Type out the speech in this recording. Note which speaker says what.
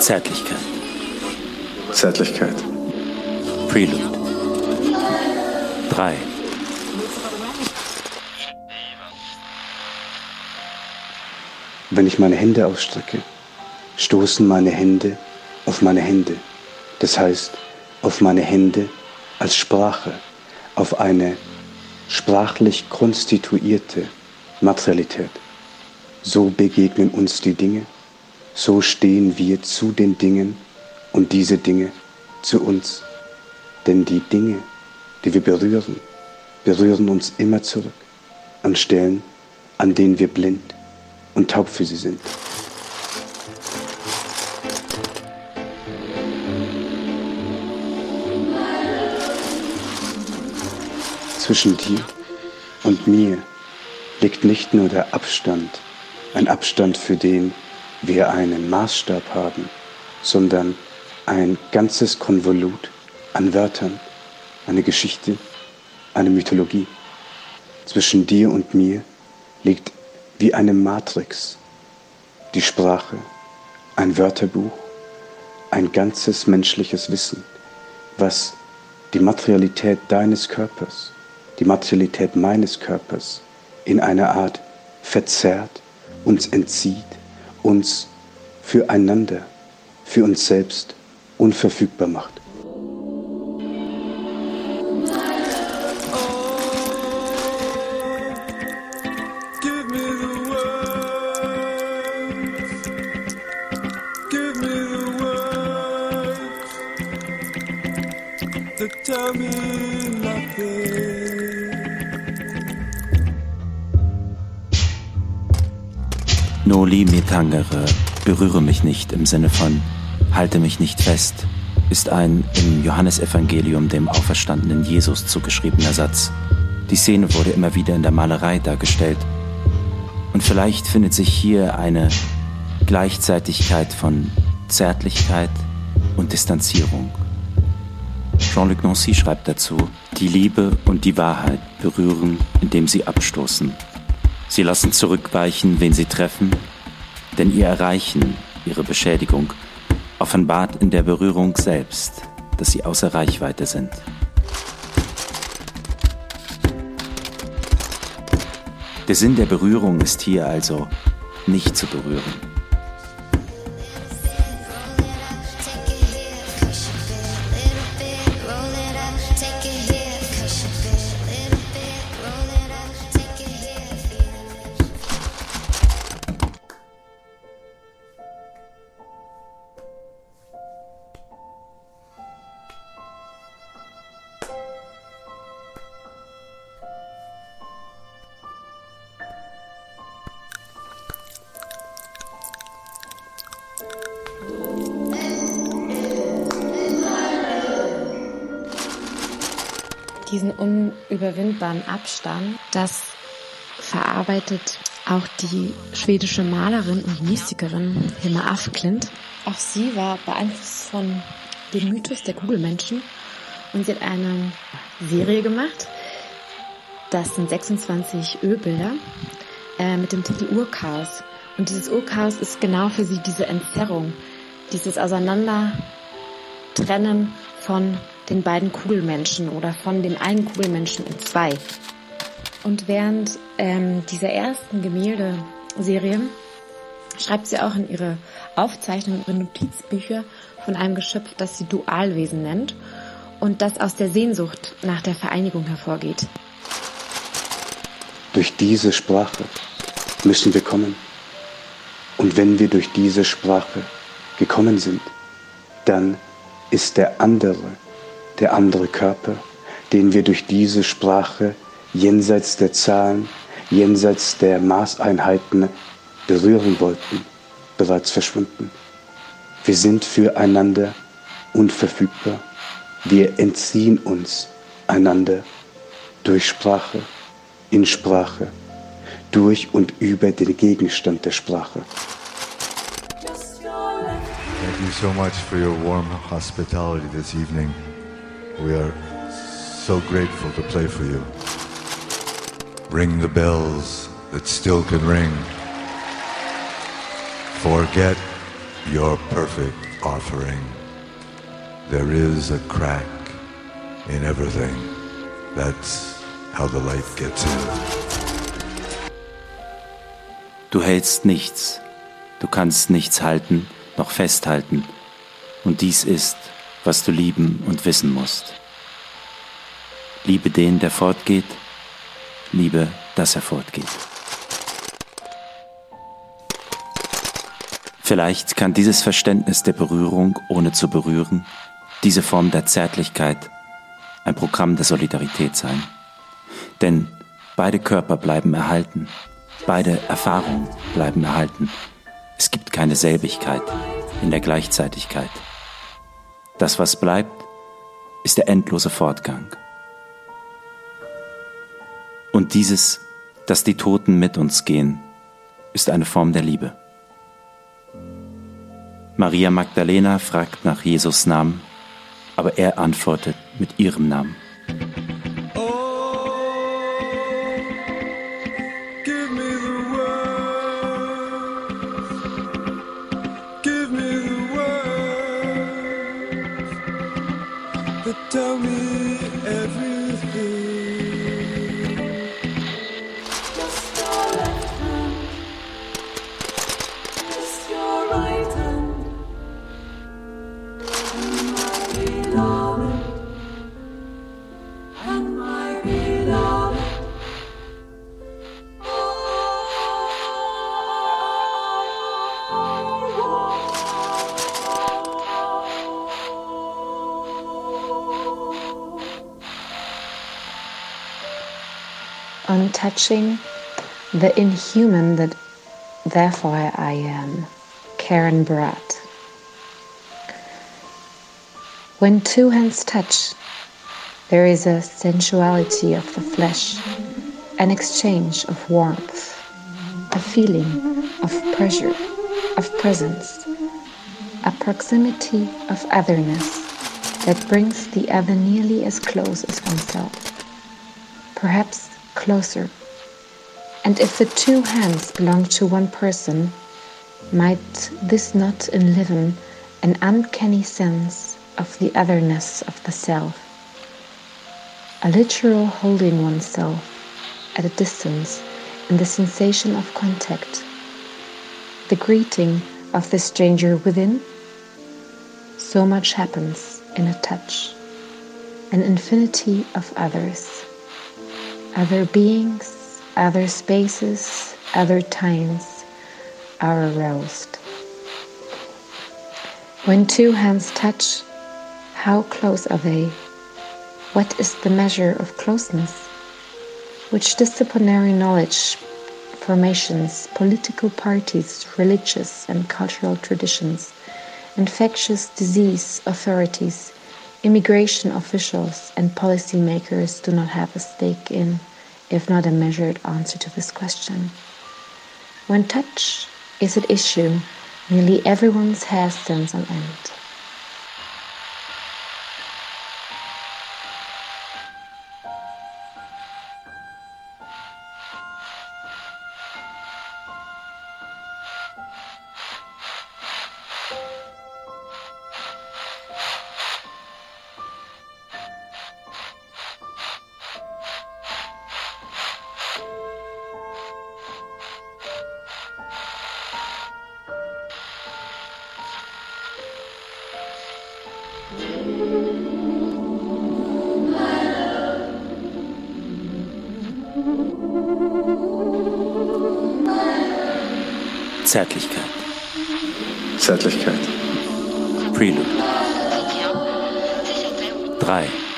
Speaker 1: Zärtlichkeit.
Speaker 2: Zärtlichkeit.
Speaker 1: Prelude. 3.
Speaker 2: Wenn ich meine Hände ausstrecke, stoßen meine Hände auf meine Hände. Das heißt, auf meine Hände als Sprache, auf eine sprachlich konstituierte Materialität. So begegnen uns die Dinge, so stehen wir zu den Dingen und diese Dinge zu uns. Denn die Dinge, die wir berühren, berühren uns immer zurück an Stellen, an denen wir blind und taub für sie sind. Zwischen dir und mir liegt nicht nur der Abstand, ein Abstand, für den wir einen Maßstab haben, sondern ein ganzes Konvolut an Wörtern, eine Geschichte, eine Mythologie. Zwischen dir und mir liegt wie eine Matrix die Sprache, ein Wörterbuch, ein ganzes menschliches Wissen, was die Materialität deines Körpers, die Materialität meines Körpers in einer Art verzerrt, uns entzieht, uns füreinander, für uns selbst unverfügbar macht.
Speaker 3: tell me
Speaker 1: Noli me tangere, berühre mich nicht im Sinne von halte mich nicht fest, ist ein im Johannesevangelium dem auferstandenen Jesus zugeschriebener Satz. Die Szene wurde immer wieder in der Malerei dargestellt. Und vielleicht findet sich hier eine Gleichzeitigkeit von Zärtlichkeit und Distanzierung. Jean-Luc Nancy schreibt dazu, die Liebe und die Wahrheit berühren, indem sie abstoßen. Sie lassen zurückweichen, wen sie treffen, denn ihr Erreichen, ihre Beschädigung, offenbart in der Berührung selbst, dass sie außer Reichweite sind. Der Sinn der Berührung ist hier also nicht zu berühren.
Speaker 4: Diesen unüberwindbaren Abstand, das verarbeitet auch die schwedische Malerin und Mystikerin Hilma Afklint. Auch sie war beeinflusst von dem Mythos der Kugelmenschen und sie hat eine Serie gemacht. Das sind 26 Ölbilder äh, mit dem Titel Urchaos. Und dieses Urchaos ist genau für sie diese Entzerrung, dieses Auseinandertrennen von den beiden Kugelmenschen oder von dem einen Kugelmenschen in zwei. Und während ähm, dieser ersten Gemäldeserie schreibt sie auch in ihre Aufzeichnungen, ihre Notizbücher von einem Geschöpf, das sie Dualwesen nennt und das aus der Sehnsucht nach der Vereinigung hervorgeht.
Speaker 2: Durch diese Sprache müssen wir kommen. Und wenn wir durch diese Sprache gekommen sind, dann ist der andere der andere Körper, den wir durch diese Sprache jenseits der Zahlen, jenseits der Maßeinheiten berühren wollten, bereits verschwunden. Wir sind füreinander unverfügbar. Wir entziehen uns einander durch Sprache, in Sprache, durch und über den Gegenstand der Sprache.
Speaker 5: Thank you so much for your warm hospitality this evening. We are so grateful to play for you. Ring the bells that still can ring. Forget you're perfect. offering. There is a crack in everything. That's how the light gets in.
Speaker 1: Du hältst nichts, du kannst nichts halten noch festhalten, und dies ist, was du lieben und wissen musst. Liebe den, der fortgeht, liebe, dass er fortgeht. Vielleicht kann dieses Verständnis der Berührung ohne zu berühren, diese Form der Zärtlichkeit, ein Programm der Solidarität sein. Denn beide Körper bleiben erhalten, beide Erfahrungen bleiben erhalten. Es gibt keine Selbigkeit in der Gleichzeitigkeit. Das, was bleibt, ist der endlose Fortgang. Und dieses, dass die Toten mit uns gehen, ist eine Form der Liebe. Maria Magdalena fragt nach Jesus Namen, aber er antwortet mit ihrem Namen.
Speaker 4: On touching the inhuman that therefore I am, Karen Bratt. When two hands touch, there is a sensuality of the flesh, an exchange of warmth, a feeling of pressure, of presence, a proximity of otherness that brings the other nearly as close as oneself. Perhaps closer. And if the two hands belong to one person, might this not enliven an uncanny sense of the otherness of the self? A literal holding oneself at a distance in the sensation of contact, the greeting of the stranger within? So much happens in a touch, an infinity of others other beings, other spaces, other times are aroused. When two hands touch, how close are they? What is the measure of closeness? Which disciplinary knowledge, formations, political parties, religious and cultural traditions, infectious disease authorities, Immigration officials and policymakers do not have a stake in, if not a measured answer to this question. When touch is at issue, nearly everyone's hair stands on end.
Speaker 1: Zärtlichkeit.
Speaker 2: Zärtlichkeit.
Speaker 1: Prelude. 3.